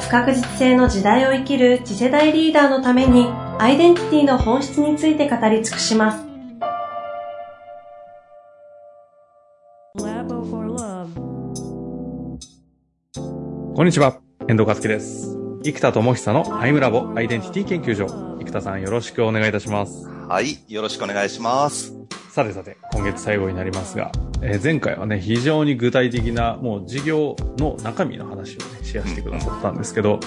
不確実性の時代を生きる次世代リーダーのためにアイデンティティの本質について語り尽くしますこんにちは、遠藤和樹です。生田智久のアイムラボアイデンティティ研究所。生田さんよろしくお願いいたします。はい。よろしくお願いします。さてさて、今月最後になりますが、えー前回はね、非常に具体的な、もう事業の中身の話をね、シェアしてくださったんですけど、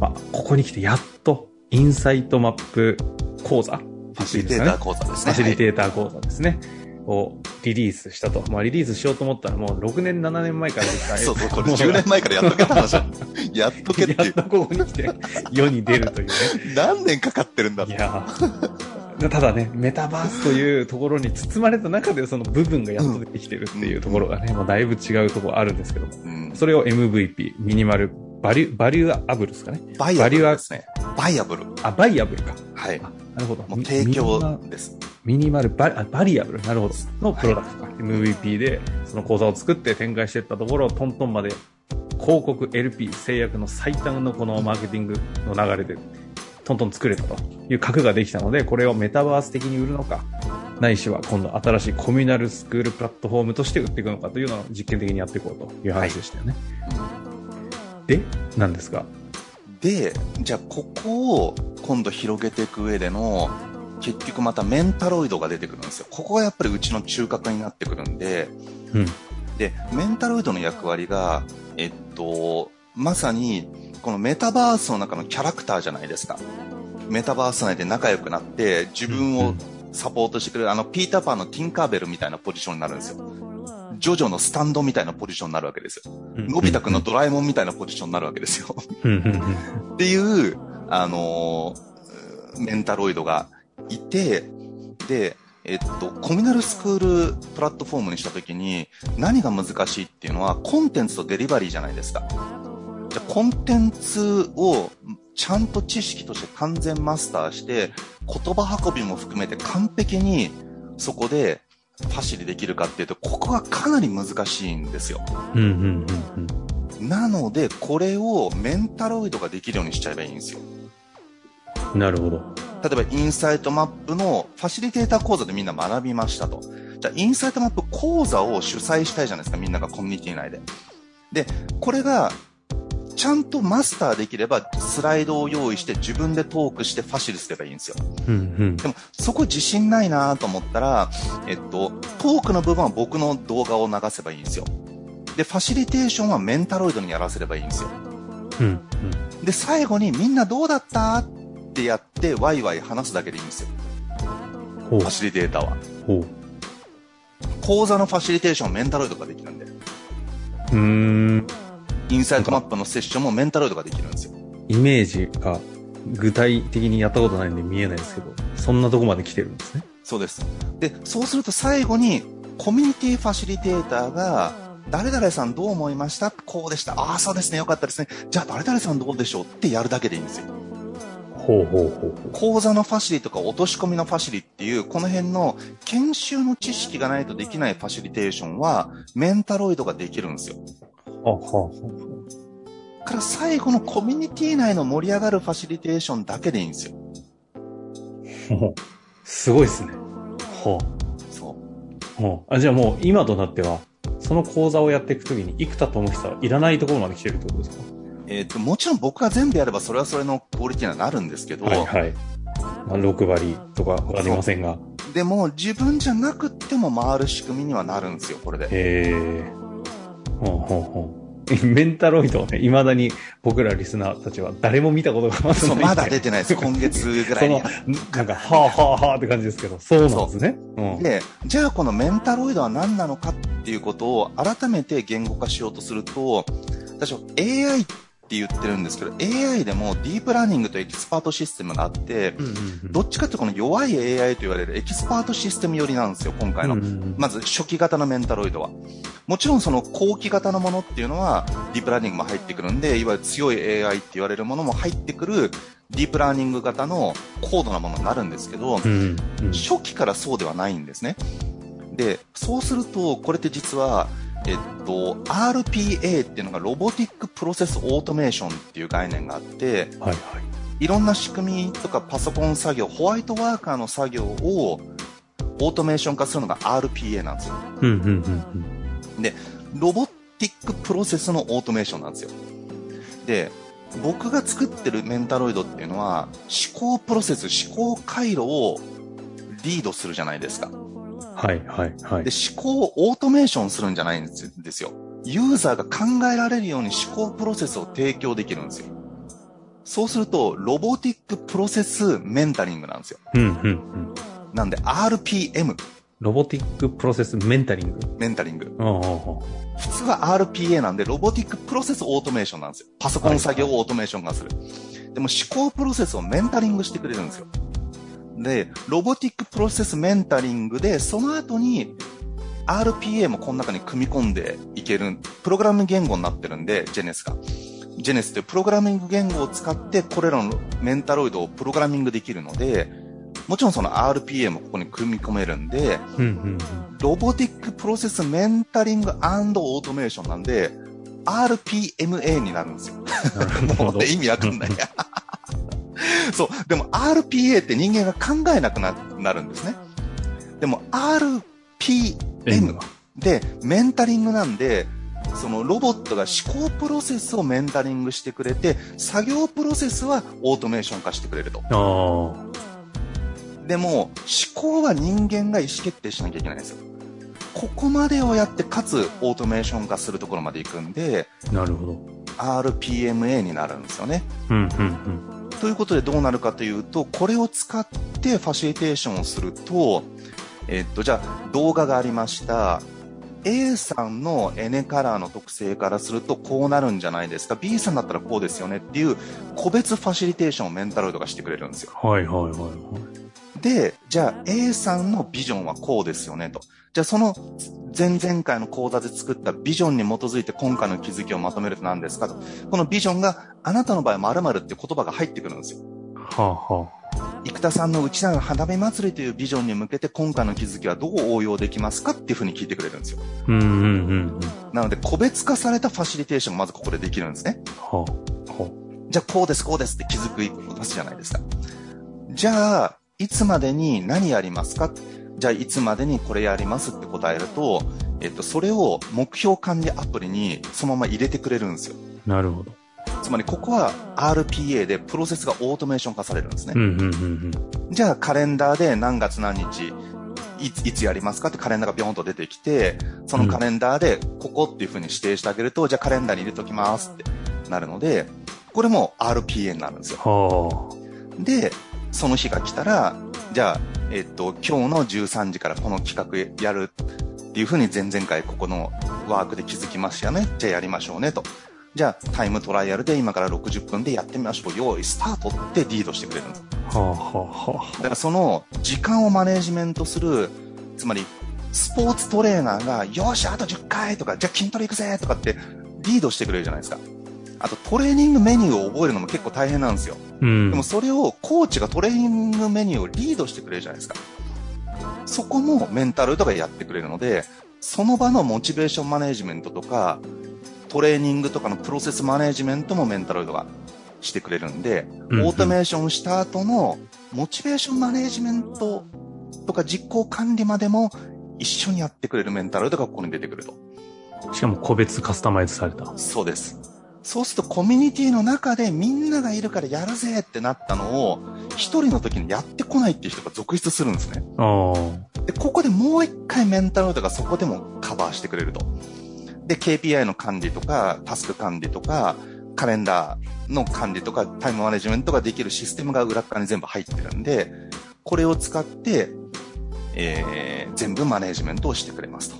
まあ、ここに来てやっと、インサイトマップ講座ファシリテーター講座ですね。ファシリテーター講座ですね。をリリースしたと。まあ、リリースしようと思ったらもう6年、7年前からできた。そうそう、これ10年前からやっとけって話だ。やっとけっていうやっ。とここに来て世に出るというね。何年かかってるんだいやーただね、メタバースというところに包まれた中でその部分がやっと出てきてるっていうところがね、もうだいぶ違うところあるんですけども、うん。それを MVP、ミニマル、バリュ、バリュアブルですかね？バイアブバリュアルですね。バイアブル。あ、バイアブルか。はい。あなるほど。もう提供ミです。ミニマルバリあバリアブル、なるほど。のプロダクトか。MVP で、その講座を作って展開していったところ、トントンまで、広告、LP、制約の最短のこのマーケティングの流れで、トントン作れたという核ができたので、これをメタバース的に売るのか、ないしは今度新しいコミュナルスクールプラットフォームとして売っていくのかというのを実験的にやっていこうという話でしたよね。で、なんですが、で、じゃあここを今度広げていく上での、結局またメンタロイドが出てくるんですよ。ここがやっぱりうちの中核になってくるんで、うん。で、メンタロイドの役割が、えっと、まさに、このメタバースの中のキャラクターじゃないですか。メタバース内で仲良くなって、自分をサポートしてくれる、あの、ピーターパンのティンカーベルみたいなポジションになるんですよ。ジョジョのスタンドみたいなポジションになるわけですよ。のび太くんのドラえもんみたいなポジションになるわけですよ。っていう、あのーメンタロイドがいて、で、えっと、コミナルスクールプラットフォームにしたときに、何が難しいっていうのは、コンテンツとデリバリーじゃないですか。じゃあコンテンツをちゃんと知識として完全マスターして、言葉運びも含めて完璧にそこでファシリできるかっていうと、ここがかなり難しいんですよ。うんうんうんうんなので、これをメンタロイドができるようにしちゃえばいいんですよ。なるほど。例えば、インサイトマップのファシリテーター講座でみんな学びましたと。じゃあ、インサイトマップ講座を主催したいじゃないですか、みんながコミュニティ内で。で、これが、ちゃんとマスターできれば、スライドを用意して自分でトークしてファシリすればいいんですよ。うんうんでも、そこ自信ないなと思ったら、えっと、トークの部分は僕の動画を流せばいいんですよ。で、ファシリテーションはメンタロイドにやらせればいいんですよ。うんで、最後にみんなどうだった？ってやって、ワイワイ話すだけでいいんですよ。ファシリテーターは。講座のファシリテーションメンタロイドができるんで。うーん。インサイトマップのセッションもメンタロイドができるんですよ。イメージが具体的にやったことないんで見えないですけど、そんなとこまで来てるんですね。そうです。で、そうすると最後に、コミュニティファシリテーターが、誰々さんどう思いました？こうでした。ああ、そうですね。よかったですね。じゃあ誰々さんどうでしょうってやるだけでいいんですよ。ほうほうほうほう。講座のファシリとか落とし込みのファシリっていう、この辺の研修の知識がないとできないファシリテーションは、メンタロイドができるんですよ。から最後のコミュニティ内の盛り上がるファシリテーションだけでいいんですよ。ほうすごいですね。はそう。あ、はあ。あ、じゃあもう今となっては、その講座をやっていくときに、生田智久はいらないところまで来てるってことですか？えっ、と、もちろん僕が全部やればそれはそれのクオリティにはなるんですけど、はいはい。まあ、6割とかわかりませんが。でも自分じゃなくっても回る仕組みにはなるんですよ、これで。へえ。ほうほうほう。メンタロイドをね、未だに僕らリスナーたちは誰も見たことがまずそう、ない。まだ出てないです。今月ぐらいに。その、なんか、はあはあはあって感じですけど、そうなんですね。うん。で、じゃあこのメンタロイドは何なのかっていうことを改めて言語化しようとすると、私は AI っって言ってるんですけど、AI でもディープラーニングとエキスパートシステムがあって、うんうんうんどっちかっていうとこの弱い AI と言われるエキスパートシステム寄りなんですよ、今回の。うんうんまず初期型のメンタロイドは。もちろんその後期型のものっていうのはディープラーニングも入ってくるんで、いわゆる強い AI って言われるものも入ってくるディープラーニング型の高度なものになるんですけど、うんうん初期からそうではないんですね。で、そうすると、これって実は、えっと、RPA っていうのがロボティックプロセスオートメーションっていう概念があって、はいはい。いろんな仕組みとかパソコン作業、ホワイトワーカーの作業をオートメーション化するのが RPA なんですよ。うんうんうんロボティックプロセスのオートメーションなんですよ。で、僕が作ってるメンタロイドっていうのは思考プロセス、思考回路をリードするじゃないですか。うん。はいはいはいで、。思考をオートメーションするんじゃないんですよ。ユーザーが考えられるように思考プロセスを提供できるんですよ。そうすると、ロボティックプロセスメンタリングなんですよ。うんうんうん。なんで、RPM、ロボティックプロセスメンタリング？メンタリング。普通は RPA なんで、ロボティックプロセスオートメーションなんですよ。パソコン作業をオートメーション化する。でも思考プロセスをメンタリングしてくれるんですよ。で、ロボティックプロセスメンタリングで、その後に RPA もこの中に組み込んでいける、プログラム言語になってるんで、ジェネスが。ジェネスっていうプログラミング言語を使って、これらのメンタロイドをプログラミングできるので、もちろんその RPA もここに組み込めるんで、うんうんロボティックプロセスメンタリングオートメーションなんで、RPMA になるんですよ。もう意味わかんない。そう。でも RPA って人間が考えなくななるんですね。でも RPM でメンタリングなんで、そのロボットが思考プロセスをメンタリングしてくれて、作業プロセスはオートメーション化してくれると。あでも、思考は人間が意思決定しなきゃいけないんですよ。ここまでをやって、かつオートメーション化するところまで行くんで、あ、なるほど。RPMA になるんですよね。うんうんということでどうなるかというと、これを使ってファシリテーションをすると、えっと、じゃあ動画がありました。A さんのエネカラーの特性からするとこうなるんじゃないですか。B さんだったらこうですよねっていう個別ファシリテーションをメンタルとかしてくれるんですよ。はいはいはいはい。で、じゃあ A さんのビジョンはこうですよねと。じゃあその前々回の講座で作ったビジョンに基づいて今回の気づきをまとめると何ですかと。このビジョンがあなたの場合〇〇って言葉が入ってくるんですよ。はあは生田さんのうちなる花火祭りというビジョンに向けて今回の気づきはどう応用できますかっていうふうに聞いてくれるんですよ。あ。うんうんうんうん。なので個別化されたファシリテーションがまずここでできるんですね。はあ。はじゃあこうですこうですって気づく一発じゃないですか。じゃあ、いつまでに何やりますか？じゃあいつまでにこれやりますって答えると、えっと、それを目標管理アプリにそのまま入れてくれるんですよ。あ。なるほど。つまりここは RPA でプロセスがオートメーション化されるんですねう。んうんうんじゃあカレンダーで何月何日、いついつやりますかってカレンダーがビョンと出てきて、そのカレンダーでここっていう風に指定してあげると、じゃあカレンダーに入れときますってなるので、これも RPA になるんですよ。はで、その日が来たら、じゃあ、えっと、今日の13時からこの企画やるっていう風に前々回ここのワークで気づきましたよね。じゃあやりましょうねと。じゃあタイムトライアルで今から60分でやってみましょう。用意スタートってリードしてくれるんです。あ。はあはあはだからその時間をマネジメントする、つまりスポーツトレーナーが、よし、あと10回とか、じゃあ筋トレ行くぜとかってリードしてくれるじゃないですか。あとトレーニングメニューを覚えるのも結構大変なんですよ。あ。うん。でもそれをコーチがトレーニングメニューをリードしてくれるじゃないですか。そこもメンタルとかやってくれるので、その場のモチベーションマネジメントとか、トレーニングとかのプロセスマネジメントもメンタロイドがしてくれるんで、オートメーションした後のモチベーションマネジメントとか実行管理までも一緒にやってくれるメンタロイドがここに出てくると。しかも個別カスタマイズされた。そうです。そうするとコミュニティの中でみんながいるからやるぜってなったのを一人の時にやってこないっていう人が続出するんですね。で、ここでもう一回メンタロイドがそこでもカバーしてくれると。で、KPI の管理とか、タスク管理とか、カレンダーの管理とか、タイムマネジメントができるシステムが裏っ側に全部入ってるんで、これを使って、えー、全部マネジメントをしてくれます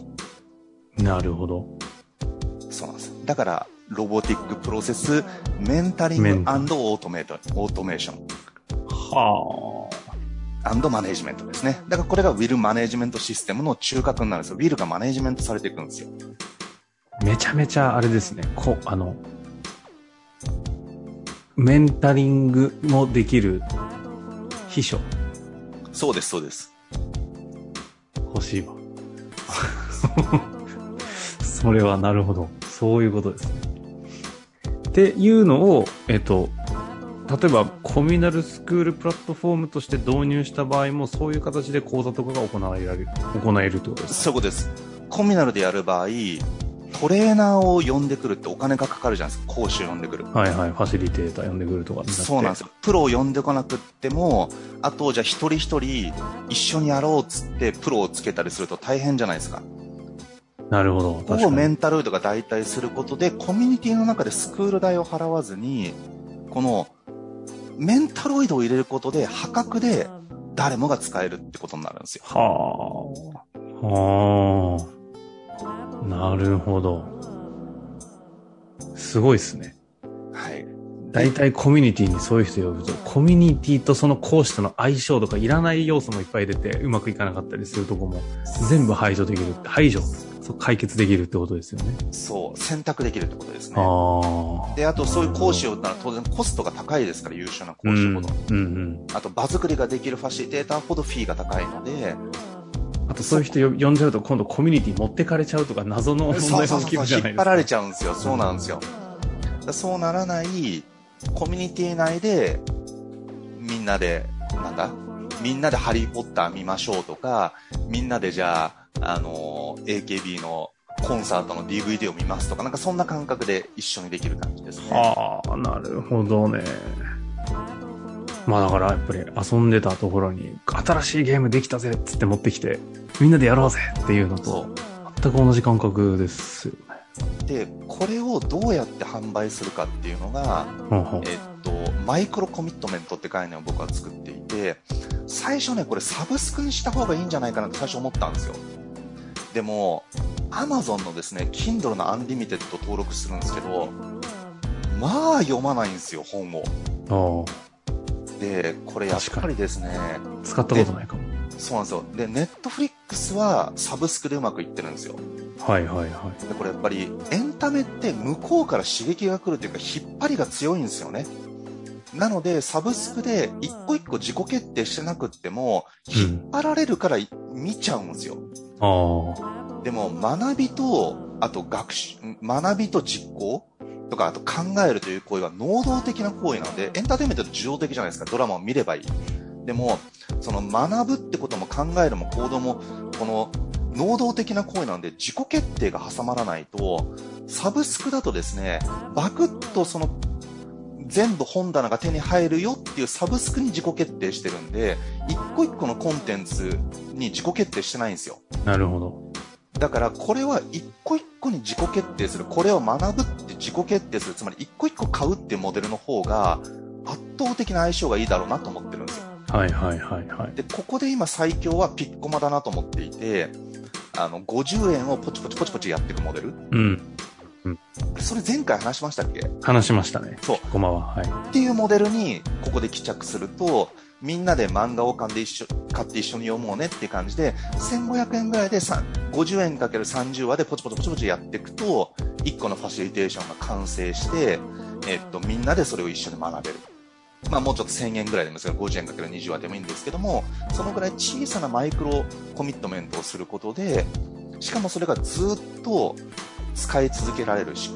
と。なるほど。そうなんです。だから、ロボティックプロセスメンタリングオートメート、オートメーションはマネジメントですね。だからこれがウィルマネジメントシステムの中核になるんですよ。ウィルがマネジメントされていくんですよ。あ。めちゃめちゃあれですね。こあの、メンタリングもできる秘書そうです、そうです。欲しいわ。それはなるほど。そういうことですね。っていうのを、えっと、例えばコミュナルスクールプラットフォームとして導入した場合もそういう形で講座とかが行えられる、行えるってことですそうです。コミュナルでやる場合、トレーナーを呼んでくるってお金がかかるじゃないですか。講師を呼んでくる。かはいはい、ファシリテーター呼んでくるとかそうなんですよ。プロを呼んでこなくっても、あと、じゃあ一人一人一緒にやろうっつってプロをつけたりすると大変じゃないですか。なるほど。こ。こをメンタロイドが代替することで、コミュニティの中でスクール代を払わずに、この、メンタロイドを入れることで破格で誰もが使えるってことになるんですよ。はあ。はあ。なるほど。すごいですね。はい。大体コミュニティにそういう人呼ぶと、コミュニティとその講師との相性とかいらない要素もいっぱい出て、うまくいかなかったりするとこも、全部排除できる。排除そう解決できるってことですよね。そう、選択できるってことですね。ああ。で、あとそういう講師をなら当然コストが高いですから、優秀な講うん。師ほど。うんうん。あと場作りができるファシリテーターほどフィーが高いので、あとそういう人よ呼んじゃうと今度コミュニティ持ってかれちゃうとか謎の問題がそうそうそう起きるじゃないですか。引っ張られちゃうんですよ。そうなんですよ。そうならない、コミュニティ内で、みんなで、なんだ？みんなでハリーポッター見ましょうとか、みんなでじゃあ、あのー AKB のコンサートの DVD を見ますとか、なんかそんな感覚で一緒にできる感じですね。ああ、なるほどね。まあだからやっぱり遊んでたところに新しいゲームできたぜっつって持ってきてみんなでやろうぜっていうのそとう。全く同じ感覚ですよね。で、これをどうやって販売するかっていうのが、ほうほうえっと、マイクロコミットメントって概念を僕は作っていて、最初ね、これサブスクにした方がいいんじゃないかなって最初思ったんですよ。でも、Amazon のですね、Kindle の Unlimited 登録するんですけど、まあ読まないんですよ、本を。あで、これやっぱりですね、あ、使ったことないかも。そうなんですよ。で、Netflix はサブスクでうまくいってるんですよ。はいはいはい。でこれやっぱりエンタメって向こうから刺激が来るというか引っ張りが強いんですよね。なのでサブスクで一個一個自己決定してなくっても引っ張られるから見ちゃうんですよ。でも学びと、あと学習、学びと実行とか、あと考えるという行為は能動的な行為なので、エンターテインメントって受動的じゃないですか。ドラマを見ればいい。でも、その学ぶってことも考えるも行動も、この能動的な行為なので自己決定が挟まらないと、サブスクだとですね、バクッとその全部本棚が手に入るよっていうサブスクに自己決定してるんで、一個一個のコンテンツに自己決定してないんですよ。なるほど。だからこれは一個一個に自己決定する。これを学ぶって自己決定する。つまり一個一個買うっていうモデルの方が圧倒的な相性がいいだろうなと思ってるんですよ。はいはいはいはい。で、ここで今最強はピッコマだなと思っていて、あの、50円をポチポチポチポチやっていくモデル。うん。それ前回話しましたっけ？話しましたね。そう。こんばんは。はい。っていうモデルにここで帰着すると、みんなで漫画を買って一緒買って一緒に読もうねって感じで、1500円ぐらいでさ50円かける30話でポチポチポチポチやっていくと、1個のファシリテーションが完成して、えっと、みんなでそれを一緒に学べる。まあもうちょっと1000円ぐらいでもいいですけど、50円かける20話でもいいんですけども、そのぐらい小さなマイクロコミットメントをすることで、しかもそれがずっと使い続けられる仕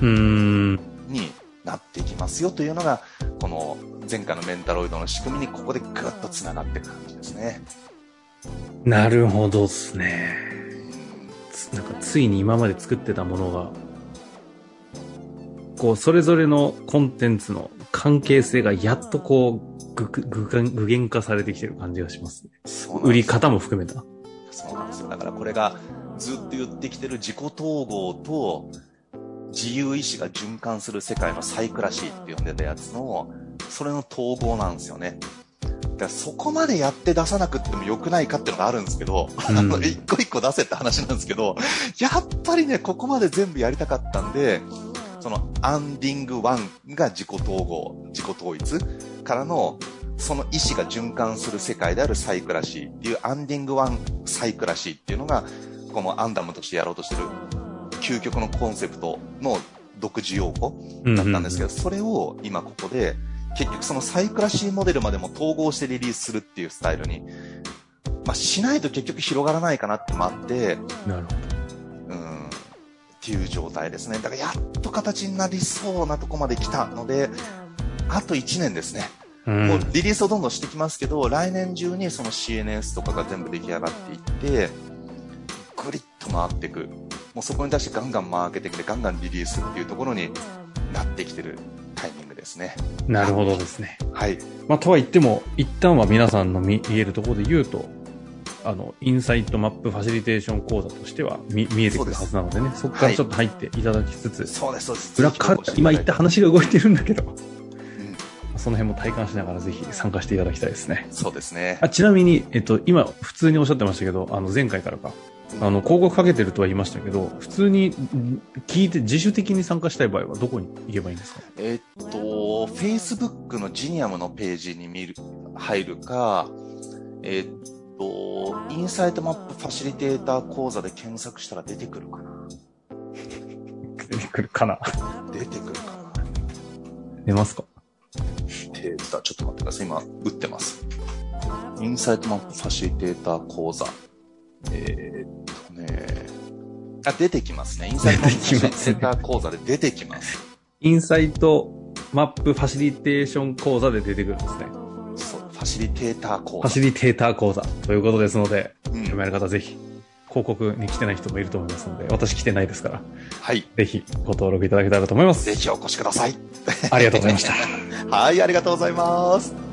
組み。になっていきますよというのが、この前回のメンタロイドの仕組みにここでぐっと繋がっていく感じですね。なるほどっすね。つなんかついに今まで作ってたものが、こう、それぞれのコンテンツの関係性がやっとこう、具具具具現化されてきてる感じがしますね。す売り方も含めた。そうなんですよ。だからこれがずっと言ってきてる自己統合と自由意志が循環する世界のサイクラシーって呼んでたやつの、それの統合なんですよね。だからそこまでやって出さなくっても良くないかっていうのがあるんですけど、うんあの、一個一個出せって話なんですけど、やっぱりね、ここまで全部やりたかったんで、そそのアンディング1が自己統合、自己統一からの、その意思が循環する世界であるサイクラシーっていうアンディング1サイクラシーっていうのが、このアンダムとしてやろうとしてる究極のコンセプトの独自用語だったんですけど、それを今ここで、結局そのサイクラシーモデルまでも統合してリリースするっていうスタイルに、まあ、しないと結局広がらないかなってもあって、なるほうん、っていう状態ですね。だからやっと形になりそうなとこまで来たので、あと1年ですね。ど。う。もうんリリースをどんどんしてきますけど、来年中にその CNS とかが全部出来上がっていって、と回っていく。もうそこに対してガンガンマーケティングでガンガンリリースっていうところになってきてるタイミングですね。なるほどですね。はい。まあ、とは言っても、一旦は皆さんの見見えるところで言うと、あの、インサイトマップファシリテーション講座としては見見えてくるはずなのでね、そこからちょっと入っていただきつつ、そうです、そうです。裏か今言った話が動いてるんだけど、うんその辺も体感しながらぜひ参加していただきたいですね。そうですね。あちなみに、えっと、今、普通におっしゃってましたけど、あの、前回からか、あの、広告かけてるとは言いましたけど、普通にん聞いて自主的に参加したい場合はどこに行けばいいんですか？えっと、Facebook のジニアムのページに見る、入るか、えっと、インサイトマップファシリテーター講座で検索したら出てくるかな出てくるかな？出てくるかな出ますか？えーと、ちょっと待ってください。今、打ってます。インサイトマップファシリテーター講座。えーっとね、あ、出てきますね。インサイトマップファシリテーター講座で出てきます。インサイトマップファシリテーション講座で出てくるんですね。そう、ファシリテーター講座。ファシリテーター講座ということですので、うん興味ある方ぜひ、広告に来てない人もいると思いますので、私来てないですから、はい。ぜひご登録いただけたらと思います。ぜひお越しください。ありがとうございました。はい、ありがとうございます。